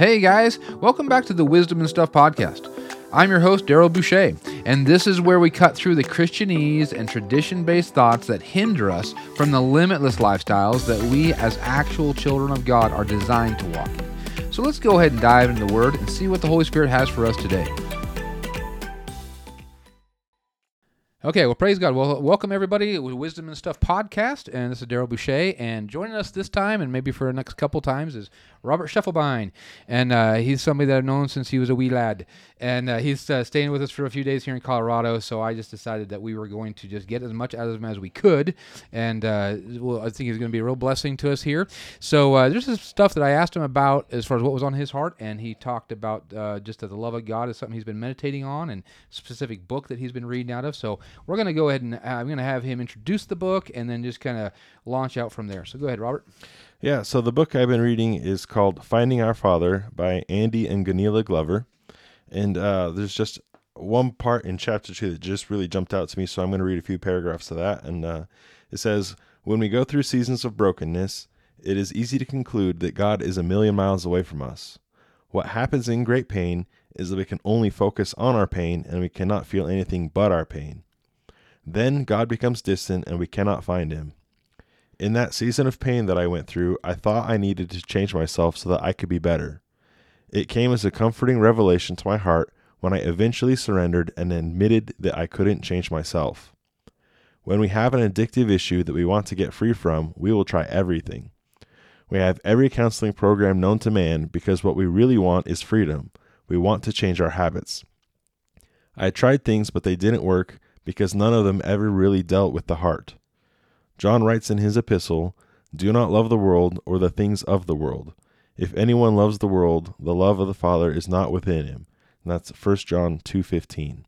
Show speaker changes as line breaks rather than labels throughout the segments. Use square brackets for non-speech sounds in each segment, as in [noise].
Hey guys, welcome back to the Wisdom and Stuff podcast. I'm your host, Daryl Boucher, and this is where we cut through the Christianese and tradition based thoughts that hinder us from the limitless lifestyles that we, as actual children of God, are designed to walk in. So let's go ahead and dive into the Word and see what the Holy Spirit has for us today. Okay, well, praise God. Well, welcome everybody to Wisdom and Stuff podcast, and this is Daryl Boucher, and joining us this time, and maybe for the next couple times, is Robert Schiefelbein, and uh, he's somebody that I've known since he was a wee lad, and uh, he's uh, staying with us for a few days here in Colorado. So I just decided that we were going to just get as much out of him as we could, and uh, well, I think he's going to be a real blessing to us here. So uh, there's some stuff that I asked him about as far as what was on his heart, and he talked about uh, just that the love of God is something he's been meditating on, and specific book that he's been reading out of. So we're going to go ahead and I'm going to have him introduce the book, and then just kind of launch out from there. So go ahead, Robert.
Yeah, so the book I've been reading is called Finding Our Father by Andy and Gunilla Glover. And uh, there's just one part in chapter two that just really jumped out to me, so I'm going to read a few paragraphs of that. And uh, it says, When we go through seasons of brokenness, it is easy to conclude that God is a million miles away from us. What happens in great pain is that we can only focus on our pain and we cannot feel anything but our pain. Then God becomes distant and we cannot find him. In that season of pain that I went through, I thought I needed to change myself so that I could be better. It came as a comforting revelation to my heart when I eventually surrendered and admitted that I couldn't change myself. When we have an addictive issue that we want to get free from, we will try everything. We have every counseling program known to man because what we really want is freedom. We want to change our habits. I tried things, but they didn't work because none of them ever really dealt with the heart. John writes in his epistle, Do not love the world or the things of the world. If anyone loves the world, the love of the Father is not within him. And that's 1 John 2:15.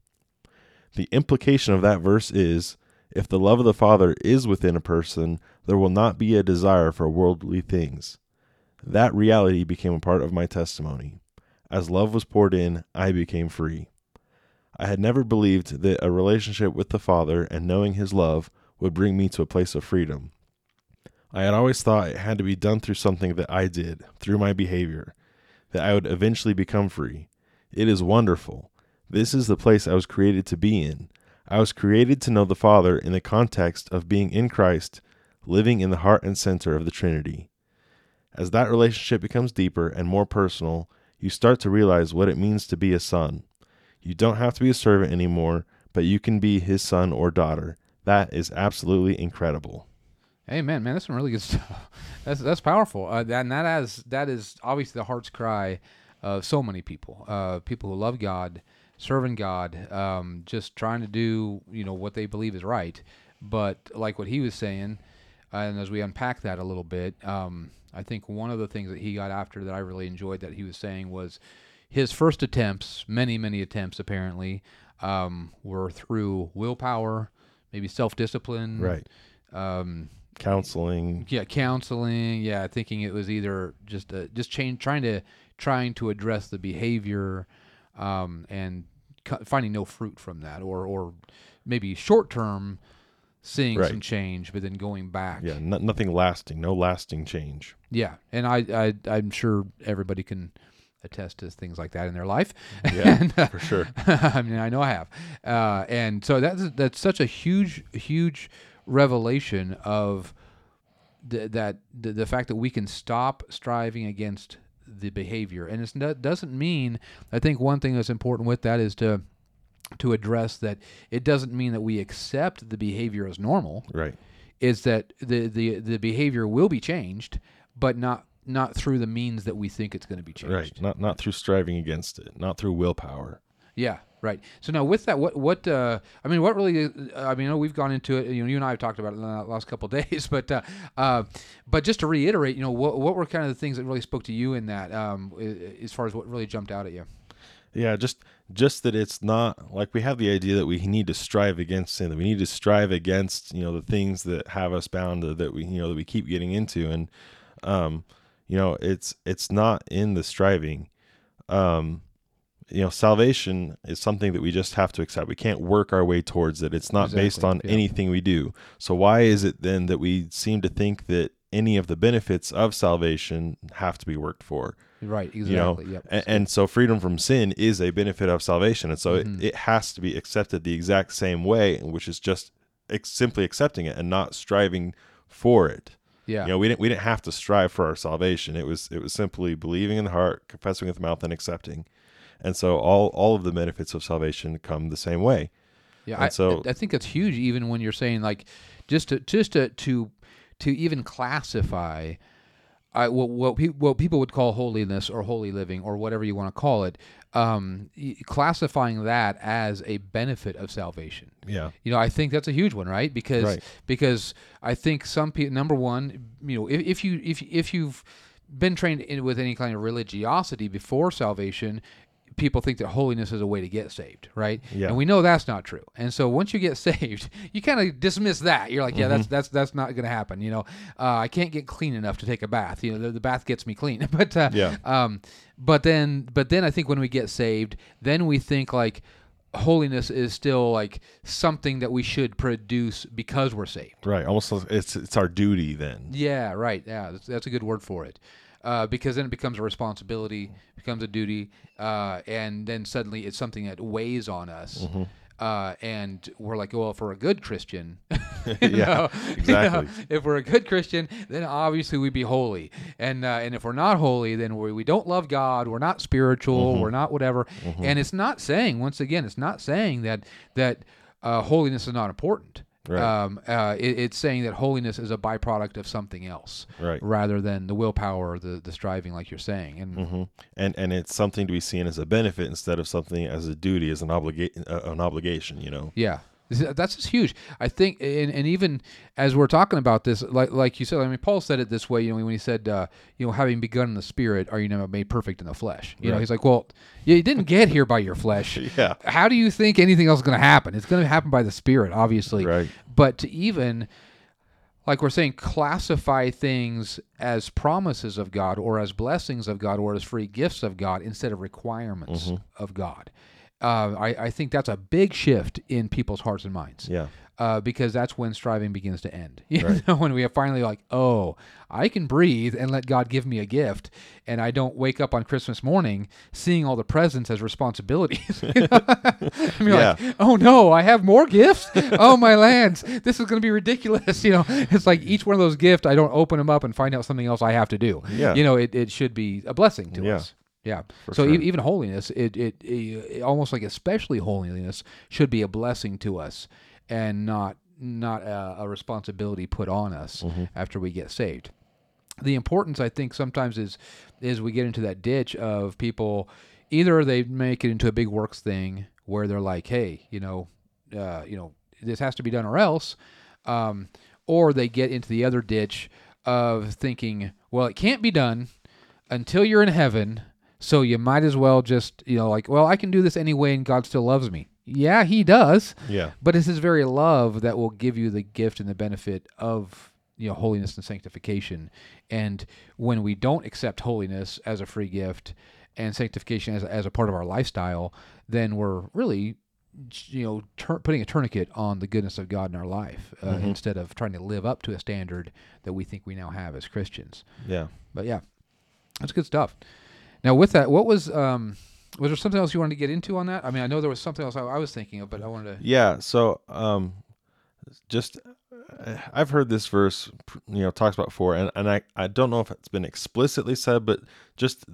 The implication of that verse is if the love of the Father is within a person, there will not be a desire for worldly things. That reality became a part of my testimony. As love was poured in, I became free. I had never believed that a relationship with the Father and knowing his love would bring me to a place of freedom. I had always thought it had to be done through something that I did, through my behavior, that I would eventually become free. It is wonderful. This is the place I was created to be in. I was created to know the Father in the context of being in Christ, living in the heart and center of the Trinity. As that relationship becomes deeper and more personal, you start to realize what it means to be a son. You don't have to be a servant anymore, but you can be his son or daughter. That is absolutely incredible.
Amen, man. Man, that's some really good [laughs] stuff. That's that's powerful. Uh, that, and that has that is obviously the heart's cry of so many people. Uh, people who love God, serving God, um, just trying to do you know what they believe is right. But like what he was saying, uh, and as we unpack that a little bit, um, I think one of the things that he got after that I really enjoyed that he was saying was his first attempts, many many attempts apparently, um, were through willpower maybe self discipline.
Right. Counseling.
Yeah, counseling. Yeah, thinking it was either just uh, just change, trying to trying to address the behavior, um, and finding no fruit from that, or or maybe short term seeing right. some change, but then going back.
Yeah, nothing lasting, no lasting change.
Yeah, and I, I I'm sure everybody can attest to things like that in their life.
Yeah, [laughs] and, uh, for sure. [laughs]
I mean, I know I have, uh, and so that's that's such a huge, huge revelation of the, that the, the fact that we can stop striving against the behavior, and it doesn't mean. I think one thing that's important with that is to to address that it doesn't mean that we accept the behavior as normal.
Right.
Is that the the the behavior will be changed, but not not through the means that we think it's going to be changed.
Right. Not not through striving against it. Not through willpower.
Yeah. Right. So now with that, what what uh, I mean, what really? Uh, I mean, we've gone into it. You know, you and I have talked about it in the last couple [laughs] days, but uh, uh, but just to reiterate, you know, what what were kind of the things that really spoke to you in that, um, as far as what really jumped out at you?
Yeah, just just that it's not like we have the idea that we need to strive against sin, that we need to strive against you know the things that have us bound, that we you know that we keep getting into, and um, you know it's it's not in the striving um you know salvation is something that we just have to accept we can't work our way towards it it's not exactly, based on yeah. anything we do so why is it then that we seem to think that any of the benefits of salvation have to be worked for.
Right. Exactly.
You know,
yep.
And, and so freedom from sin is a benefit of salvation, and so
Mhm.
it, it has to be accepted the exact same way, which is just ex- simply accepting it and not striving for it.
yeah.
You know, we didn't we didn't have to strive for our salvation. It was it was simply believing in the heart, confessing with the mouth, and accepting. And so all all of the benefits of salvation come the same way.
Yeah,
And
I,
so-
I think it's huge. Even when you're saying like, just to just to to, to even classify, I, what what, pe- what people would call holiness or holy living or whatever you want to call it, um, classifying that as a benefit of salvation.
Yeah.
You know, I think that's a huge one, right? Because
Right.
because I think some people, number one, you know, if, if you if if you've been trained in, with any kind of religiosity before salvation, people think that holiness is a way to get saved, right?
Yeah.
And we know that's not true. And so once you get [laughs] saved, you kind of dismiss that. You're like, yeah, that's
Mm-hmm.
that's that's not going to happen. You know, uh, I can't get clean enough to take a bath. You know, the, the bath gets me clean. [laughs] but uh,
Yeah.
um, but then but then I think when we get saved, then we think like holiness is still like something that we should produce because we're saved.
Right. Almost like it's it's our duty then.
Yeah, right. Yeah, that's, that's a good word for it. Uh, because then it becomes a responsibility, becomes a duty, uh, and then suddenly it's something that weighs on us.
Mm-hmm.
Uh, and we're like, well, if we're a good Christian, [laughs] [laughs]
Yeah, [laughs]
know,
exactly.
if we're a good Christian, then obviously we'd be holy. And uh, and if we're not holy, then we, we don't love God. We're not spiritual.
Mm-hmm.
We're not whatever. And it's not saying once again, it's not saying that that uh, holiness is not important.
Right.
Um, uh, it, it's saying that holiness is a byproduct of something else,
Right.
rather than the willpower, or the the striving, like you're saying. And
hmm And and it's something to be seen as a benefit instead of something as a duty, as an obligation, uh, an obligation. You know.
Yeah. That's just huge. I think, and, and even as we're talking about this, like like you said, I mean, Paul said it this way. You know, when he said, uh, you know, having begun in the spirit, are you now made perfect in the flesh? You know, he's like, well, you didn't get here by your flesh. [laughs]
Yeah.
How do you think anything else is going to happen? It's going to happen by the spirit, obviously.
Right.
But to even, like we're saying, classify things as promises of God or as blessings of God or as free gifts of God instead of requirements
Mm-hmm.
of God. Uh, I, I think that's a big shift in people's hearts and minds.
Yeah.
Uh, because that's when striving begins to end. [laughs] You
Right.
know, when we are finally like, oh, I can breathe and let God give me a gift, and I don't wake up on Christmas morning seeing all the presents as responsibilities. [laughs] I mean, [laughs]
Yeah.
like, oh no, I have more gifts. oh my lands, this is going to be ridiculous. You know, it's like each one of those gifts, I don't open them up and find out something else I have to do.
Yeah.
You know, it, it should be a blessing to
Yeah.
us. Yeah.
For
so
sure.
e- even holiness, it, it, it almost like especially holiness should be a blessing to us and not not a, a responsibility put on us
Mm-hmm.
after we get saved. The importance, I think, sometimes is is we get into that ditch of people either they make it into a big works thing where they're like, hey, you know, uh, you know, this has to be done or else, um, or they get into the other ditch of thinking, well, it can't be done until you're in heaven. So you might as well just, you know, like, well, I can do this anyway and God still loves me. Yeah, he does.
Yeah.
But it's his very love that will give you the gift and the benefit of you know holiness and sanctification. And when we don't accept holiness as a free gift and sanctification as, as a part of our lifestyle, then we're really you know tur- putting a tourniquet on the goodness of God in our life uh, instead of trying to live up to a standard that we think we now have as Christians.
Yeah.
But yeah, that's good stuff. Now with that, what was um was there something else you wanted to get into on that? I mean, I know there was something else I, I was thinking of, but I wanted to.
Yeah. So, um, just uh, I've heard this verse, you know, talks about four, and and I I don't know if it's been explicitly said, but just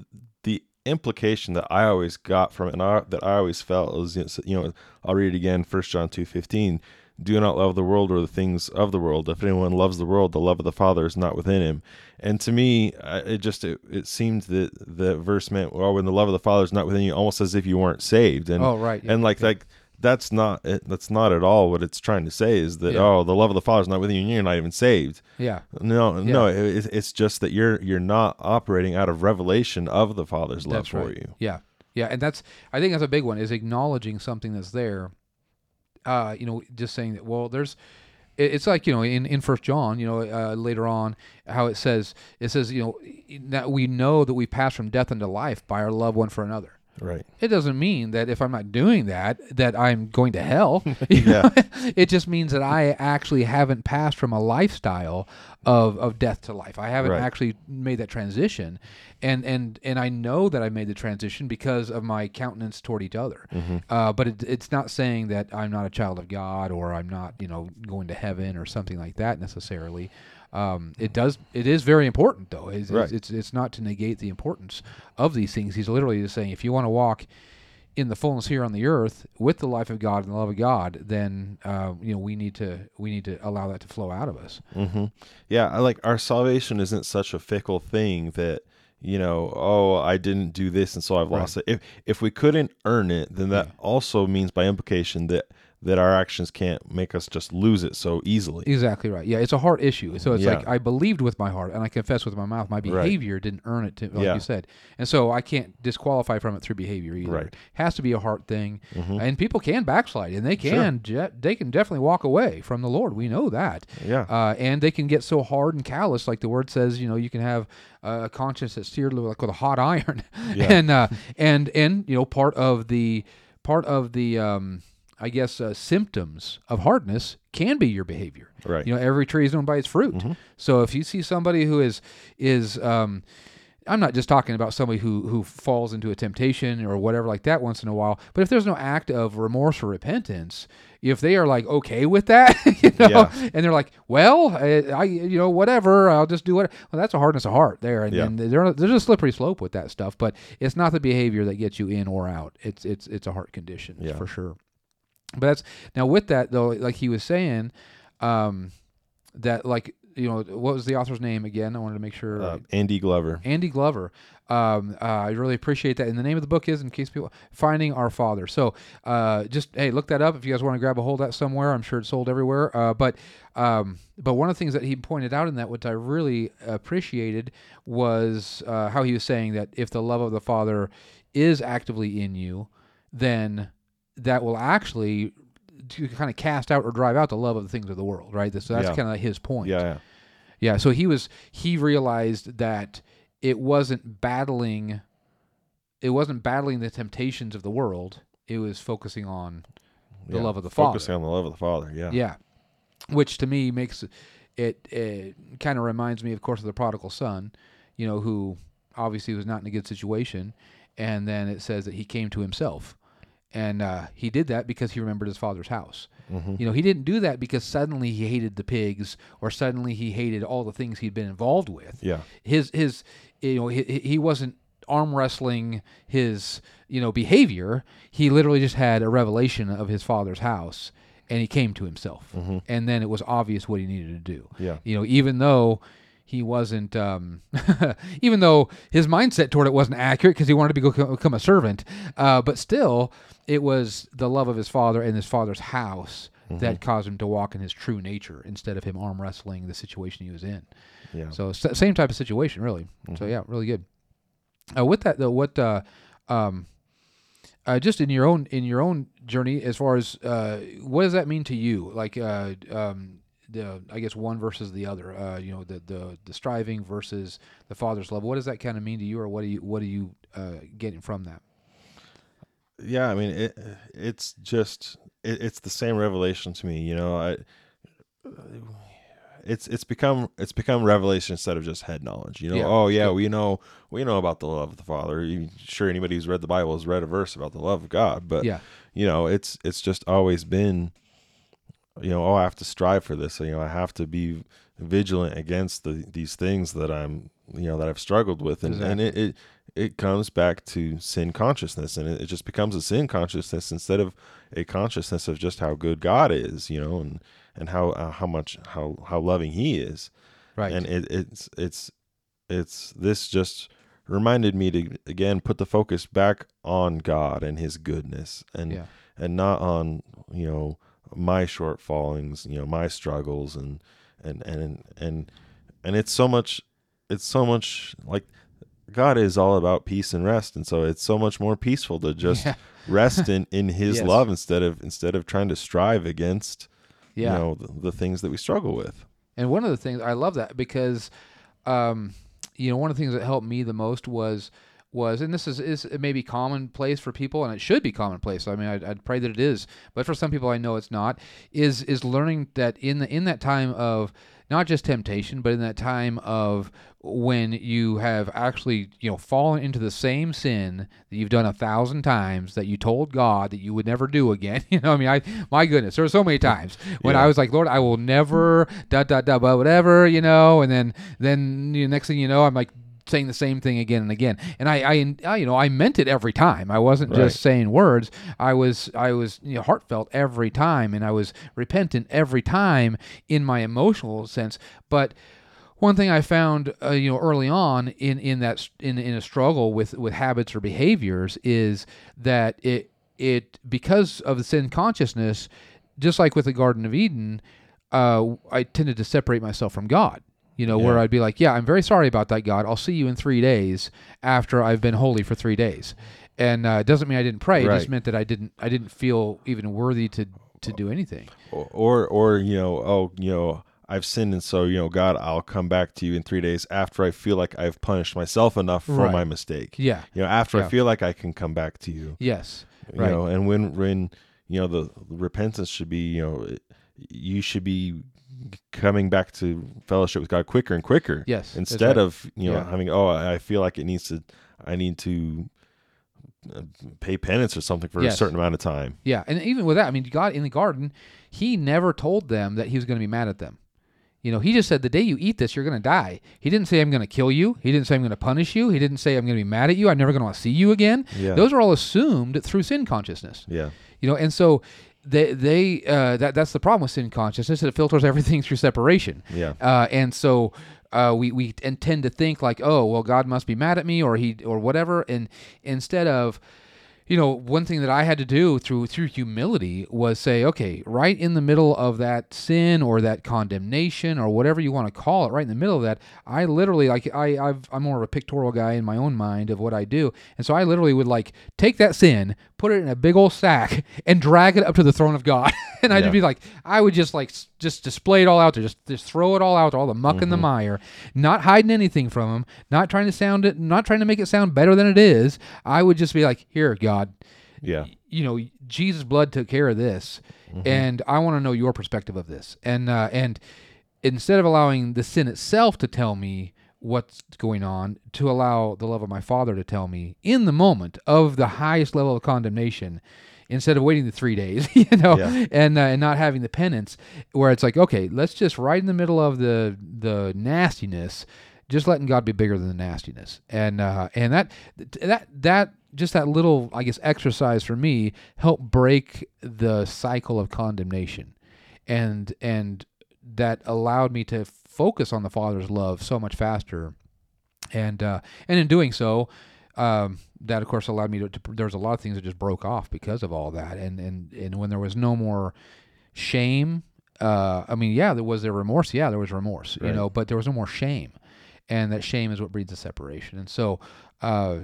the implication that I always got from it, and I, that I always felt was, you know, I'll read it again. First John two fifteen. Do not love the world or the things of the world. If anyone loves the world, the love of the Father is not within him. And to me, it just it, it seemed that the verse meant, well, when the love of the Father is not within you, almost as if you weren't saved. And
Oh, right, yeah,
and like like that's not it, that's not at all what it's trying to say. Is that
Yeah.
oh, the love of the Father is not within you, and you're not even saved.
Yeah.
No, no, it, it's just that you're you're not operating out of revelation of the Father's love
That's
for
right.
you.
Yeah, yeah, and that's I think that's a big one is acknowledging something that's there. Uh, you know, just saying that. Well, there's. It's like you know in in First John, you know, uh, later on, how it says it says you know that we know that we pass from death into life by our love one for another.
Right.
It doesn't mean that if I'm not doing that, that I'm going to hell. [laughs] [laughs]
Yeah.
it just means that I actually haven't passed from a lifestyle of, of death to life. I haven't
Right.
actually made that transition, and and and I know that I made the transition because of my countenance toward each other.
Mm-hmm.
Uh, but it, it's not saying that I'm not a child of God or I'm not, you know, going to heaven or something like that necessarily. Um, it does. It is very important, though. It's,
Right.
it's, it's not to negate the importance of these things. He's literally just saying, if you want to walk in the fullness here on the earth with the life of God and the love of God, then uh, you know we need to we need to allow that to flow out of us.
Mm-hmm. Yeah, I like our salvation isn't such a fickle thing that you know, oh, I didn't do this and so I've lost it. If if we couldn't earn it, then that
Yeah.
also means by implication that that our actions can't make us just lose it so easily.
Exactly right. Yeah, it's a heart issue. So it's
Yeah.
like I believed with my heart and I confessed with my mouth. My
Right.
behavior didn't earn it, to, like
Yeah.
you said, and so I can't disqualify from it through behavior either.
Right.
It has to be a heart thing,
Mhm.
and people can backslide and they
Sure.
can je- they can definitely walk away from the Lord. We know that.
Yeah.
Uh, and they can get so hard and callous, like the word says. You know, you can have a conscience that's seared like with a hot iron,
Yeah. [laughs]
and uh, and and you know, part of the part of the um, I guess uh, symptoms of hardness can be your behavior.
Right.
You know, every tree is known by its fruit.
Mhm.
So if you see somebody who is is um, I'm not just talking about somebody who who falls into a temptation or whatever like that once in a while, but if there's no act of remorse or repentance, if they are like okay with that, [laughs] you know,
Yeah.
and they're like, well, I, I you know whatever, I'll just do what. Well, that's a hardness of heart there, and,
Yeah.
and there, there's a slippery slope with that stuff. But it's not the behavior that gets you in or out. It's it's it's a heart condition
Yeah.
for sure. But that's now with that though, like he was saying, um, that like you know what was the author's name again? I wanted to make sure.
Uh, Andy Glover.
Andy Glover. Um, uh, I really appreciate that. And the name of the book is, in case people, Finding Our Father. So uh, just hey, look that up if you guys want to grab a hold of that somewhere. I'm sure it's sold everywhere. Uh, but um, but one of the things that he pointed out in that, which I really appreciated, was uh, how he was saying that if the love of the Father is actively in you, then that will actually to kind of cast out or drive out the love of the things of the world, right? So that's
Yeah.
kind of his point.
Yeah, yeah.
Yeah, so he was he realized that it wasn't battling it wasn't battling the temptations of the world. It was focusing on the
yeah.
love of the Father.
Focusing on the love of the Father. Yeah.
Yeah. Which to me makes it it kind of reminds me of course of the prodigal son, you know, who obviously was not in a good situation and then it says that he came to himself. And uh, he did that because he remembered his father's house.
Mm-hmm.
You know, he didn't do that because suddenly he hated the pigs or suddenly he hated all the things he'd been involved with.
Yeah.
His his you know he, he wasn't arm wrestling his you know behavior. He literally just had a revelation of his father's house and he came to himself.
Mhm.
And then it was obvious what he needed to do.
Yeah.
You know, even though he wasn't um, [laughs] even though his mindset toward it wasn't accurate because he wanted to be, become a servant uh, but still it was the love of his father and his father's house
Mm-hmm.
that caused him to walk in his true nature instead of him arm wrestling the situation he was in.
Yeah.
so s- same type of situation really. So yeah really good. Uh, with that though what uh, um, uh, just in your own in your own journey as far as uh, what does that mean to you? Like uh, um, the I guess one versus the other uh, you know the, the the striving versus the father's love. What does that kind of mean to you or what do you what are you uh, getting from that?
Yeah i mean it it's just it, it's the same revelation to me you know i it's it's become it's become revelation instead of just head knowledge you know?
Yeah,
oh yeah we know we know about the love of the father. You- sure anybody who's read the bible has read a verse about the love of god but
yeah.
you know it's it's just always been you know oh i have to strive for this you know i have to be vigilant against the these things that i'm you know that i've struggled with. And and it, it it comes back to sin consciousness. And it, it just becomes a sin consciousness instead of a consciousness of just how good god is you know and and how uh, how much how how loving he is.
Right.
And it, it's it's it's this just reminded me to again put the focus back on God and His goodness and
yeah.
and not on you know my shortfallings you know my struggles and and and and and it's so much it's so much like God is all about peace and rest. And so it's so much more peaceful to just
yeah. [laughs]
rest in in His
Yes.
love instead of instead of trying to strive against
yeah.
you know the, the things that we struggle with.
And one of the things I love that because, um, you know, one of the things that helped me the most was was, and this is is it may be commonplace for people, and it should be commonplace. I mean, I'd, I'd pray that it is, but for some people, I know it's not. Is is learning that in the in that time of not just temptation, but in that time of when you have actually, you know, fallen into the same sin that you've done a thousand times that you told God that you would never do again. [laughs] You know, I mean, I my goodness, there were so many times when
Yeah.
I was like, Lord, I will never da da da blah, whatever, you know, and then then you know, next thing you know, I'm like saying the same thing again and again and I, I I you know I meant it every time I wasn't
Right.
just saying words I was I was you know heartfelt every time and I was repentant every time in my emotional sense but one thing I found, uh, you know, early on in in that in in a struggle with with habits or behaviors is that it it because of the sin consciousness, just like with the Garden of Eden, uh, I tended to separate myself from God. You know, where I'd be like, "Yeah, I'm very sorry about that, God. I'll see you in three days after I've been holy for three days," and uh, it doesn't mean I didn't pray. It just meant that I didn't I didn't feel even worthy to to do anything.
or, or or you know oh you know i've sinned and so you know god i'll come back to you in three days after i feel like i've punished myself enough for
Right.
my mistake
Yeah.
you know after
Yeah.
i feel like i can come back to you
Yes.
you
Right.
know and when when you know the repentance should be you know it- you should be coming back to fellowship with god quicker and quicker
Yes.
instead
right.
of you know
Yeah.
having oh i feel like it needs to i need to uh, pay penance or something for a certain amount of time
Yeah, and even with that, I mean, God in the garden, He never told them that He was going to be mad at them. You know, He just said, "The day you eat this, you're going to die." He didn't say, "I'm going to kill you." He didn't say, "I'm going to punish you." He didn't say, "I'm going to be mad at you. I'm never going to want to see you again."
yeah
Those are all assumed through sin consciousness.
yeah
You know, and so they they uh, that that's the problem with sin consciousness. It filters everything [laughs] through separation.
yeah
Uh, and so uh, we we tend to think like, oh, well, God must be mad at me, or he or whatever. And instead of, you know, one thing that I had to do through through humility was say, okay, right in the middle of that sin or that condemnation or whatever you want to call it, right in the middle of that, I literally like I I've, I'm more of a pictorial guy in my own mind of what I do, and so I literally would like take that sin, put it in a big old sack, and drag it up to the throne of God, [laughs] and I'd
Yeah.
be like, I would just like just display it all out there, just just throw it all out there, all the muck and the mire, not hiding anything from him, not trying to sound it, not trying to make it sound better than it is. I would just be like, here, God,
yeah
you know, Jesus' blood took care of this, and I want to know your perspective of this. And uh, and instead of allowing the sin itself to tell me what's going on, to allow the love of my Father to tell me in the moment of the highest level of condemnation. Instead of waiting the three days, [laughs] you know,
Yeah.
and uh, and not having the penance, where it's like, okay, let's just right in the middle of the the nastiness, just letting God be bigger than the nastiness, and uh, and that that that just that little, I guess, exercise for me helped break the cycle of condemnation, and and that allowed me to focus on the Father's love so much faster, and uh, and in doing so. Um, that of course allowed me to, to there was a lot of things that just broke off because of all that. And and and when there was no more shame uh i mean yeah there was there remorse? Yeah there was remorse you know but there was no more shame. And that shame is what breeds the separation. And so uh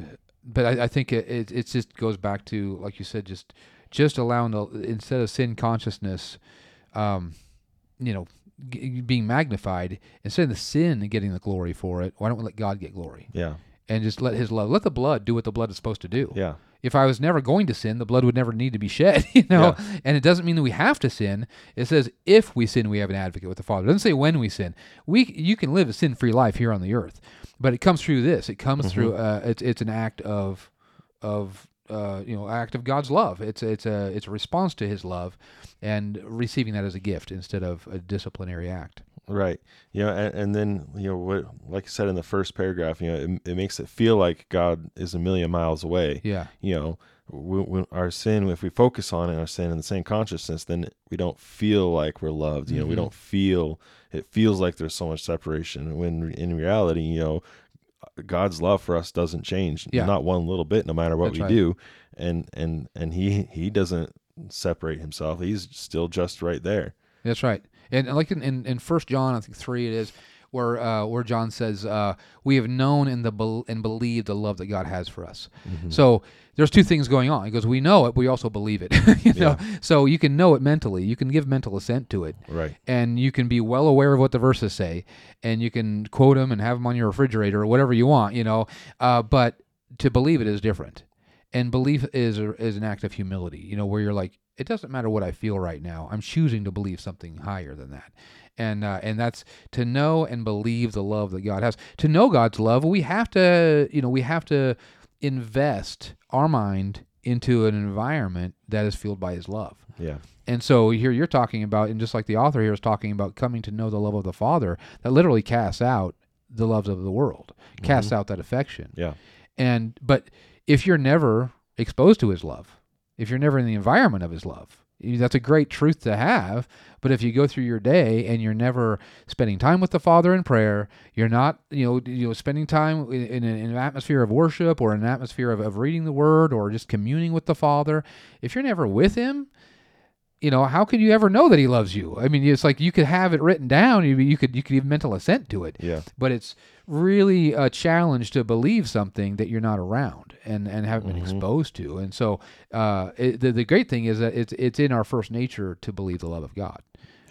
but i, I think it, it it just goes back to like you said just just allowing the instead of sin consciousness um you know g- being magnified instead of the sin getting the glory for it why don't we let god get glory
yeah
and just let his love let the blood do what the blood is supposed to do
yeah
if I was never going to sin, the blood would never need to be shed, [laughs] you know? And it doesn't mean that we have to sin. It says if we sin, we have an advocate with the Father. It doesn't say when we sin. We you can live a sin-free life here on the earth. But it comes through this. It comes through uh, it's it's an act of of uh, you know, act of God's love. It's it's a it's a response to his love and receiving that as a gift instead of a disciplinary act.
Right. You know, and, and then you know what, like I said in the first paragraph, you know, it, it makes it feel like God is a million miles away.
Yeah.
You know, when, when our sin, if we focus on it, our sin in the same consciousness, then we don't feel like we're loved. You know, we
Mhm.
don't feel. It feels like there's so much separation. When in reality, you know, God's love for us doesn't change,
Yeah.
not one little bit, no matter what
That's
we
right.
do, and and and he he doesn't separate himself. He's still just right there.
That's right. And like in, in, in First John, I think three it is, where uh, where John says, uh, "We have known in the bel and believed the love that God has for us."
Mm-hmm.
So there's two things going on. He goes, "We know it, but we also believe it." [laughs] you know, so you can know it mentally. You can give mental assent to it,
Right.
and you can be well aware of what the verses say, and you can quote them and have them on your refrigerator or whatever you want. You know, uh, but to believe it is different, and belief is is an act of humility. You know, where you're like, it doesn't matter what I feel right now. I'm choosing to believe something higher than that. And uh, and that's to know and believe the love that God has. To know God's love, we have to, you know, we have to invest our mind into an environment that is fueled by His love.
Yeah.
And so here you're talking about, and just like the author here is talking about coming to know the love of the Father, that literally casts out the loves of the world, casts out that affection.
Yeah.
And but if you're never exposed to His love, if you're never in the environment of His love, that's a great truth to have. But if you go through your day and you're never spending time with the Father in prayer, you're not, you know, you know, spending time in, in, an, atmosphere of worship or an atmosphere of, of reading the Word or just communing with the Father. If you're never with Him, you know, how could you ever know that he loves you? I mean, it's like you could have it written down, you, you could you could even mental assent to it.
Yeah.
But it's really a challenge to believe something that you're not around and, and haven't been
Mhm.
exposed to. And so, uh, it, the the great thing is that it's it's in our first nature to believe the love of God.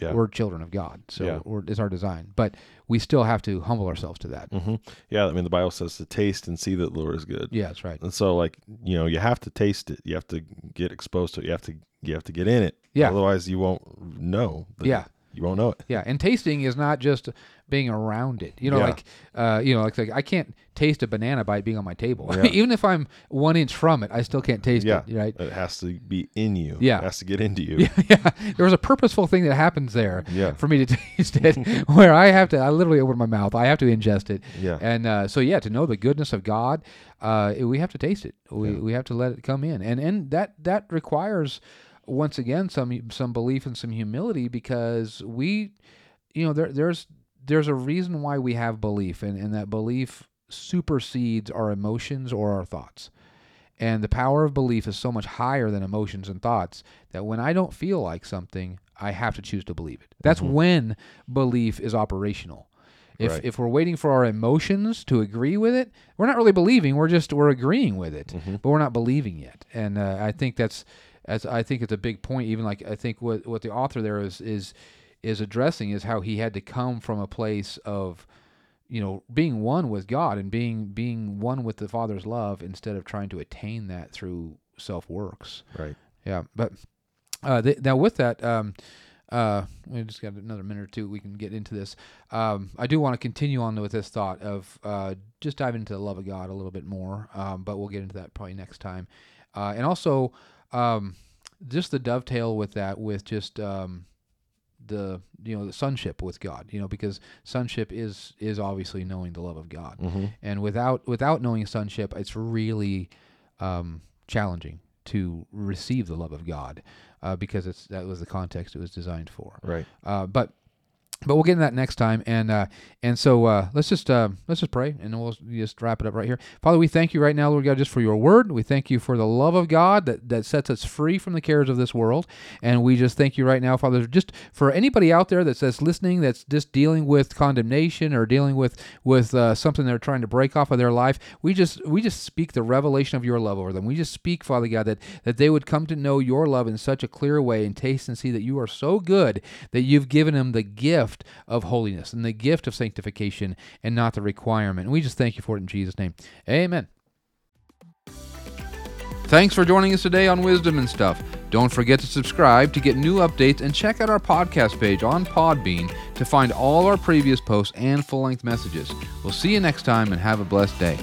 Yeah.
We're children of God, so
Yeah.
we're, it's our design. But we still have to humble ourselves to that.
hmm Yeah. I mean, the Bible says to taste and see that the Lord is good.
Yeah, that's right.
And so, like, you know, you have to taste it. You have to get exposed to it. You have to, you have to get in it.
Yeah.
Otherwise, you won't know. that-
Yeah.
You won't know it.
Yeah, and tasting is not just being around it. You know,
Yeah.
like uh, you know, like, like I can't taste a banana by it being on my table.
Yeah. [laughs]
Even if I'm one inch from it, I still can't taste
Yeah.
it. Right?
It has to be in you.
Yeah.
It has to get into you.
Yeah, [laughs] yeah. There was a purposeful thing that happens there
Yeah.
for me to [laughs] taste it, where I have to. I literally open my mouth. I have to ingest it.
Yeah.
And uh, so yeah, to know the goodness of God, uh, we have to taste it. We we have to let it come in, and and that that requires once again some some belief and some humility because we, you know, there there's there's a reason why we have belief, and and that belief supersedes our emotions or our thoughts. And the power of belief is so much higher than emotions and thoughts that when I don't feel like something, I have to choose to believe it. That's
Mhm.
when belief is operational. If
Right.
if we're waiting for our emotions to agree with it, we're not really believing. We're just we're agreeing with it,
Mhm.
but we're not believing yet. And uh, I think that's as I think it's a big point. Even like I think what what the author there is is is addressing is how he had to come from a place of you know being one with God and being being one with the Father's love instead of trying to attain that through self works.
Right.
Yeah, but uh, th- now with that, um, uh, we just got another minute or two. We can get into this. Um, I do want to continue on with this thought of uh, just dive into the love of God a little bit more, um, but we'll get into that probably next time. Uh, and also, um, just the dovetail with that, with just um, the you know the sonship with God, you know, because sonship is is obviously knowing the love of God
hmm
and without without knowing sonship, it's really um, challenging to receive the love of God uh, because it's that was the context it was designed for.
Right.
Uh, but but we'll get into that next time, and uh, and so uh, let's just uh, let's just pray, and we'll just wrap it up right here. Father, we thank you right now, Lord God, just for your word. We thank you for the love of God that that sets us free from the cares of this world, and we just thank you right now, Father, just for anybody out there that's that's listening, that's just dealing with condemnation or dealing with with uh, something they're trying to break off of their life. We just we just speak the revelation of your love over them. We just speak, Father God, that that they would come to know your love in such a clear way and taste and see that you are so good that you've given them the gift of holiness and the gift of sanctification and not the requirement. And we just thank you for it in Jesus' name. Amen. Thanks for joining us today on Wisdom and Stuff. Don't forget to subscribe to get new updates and check out our podcast page on Podbean to find all our previous posts and full length messages. We'll see you next time and have a blessed day.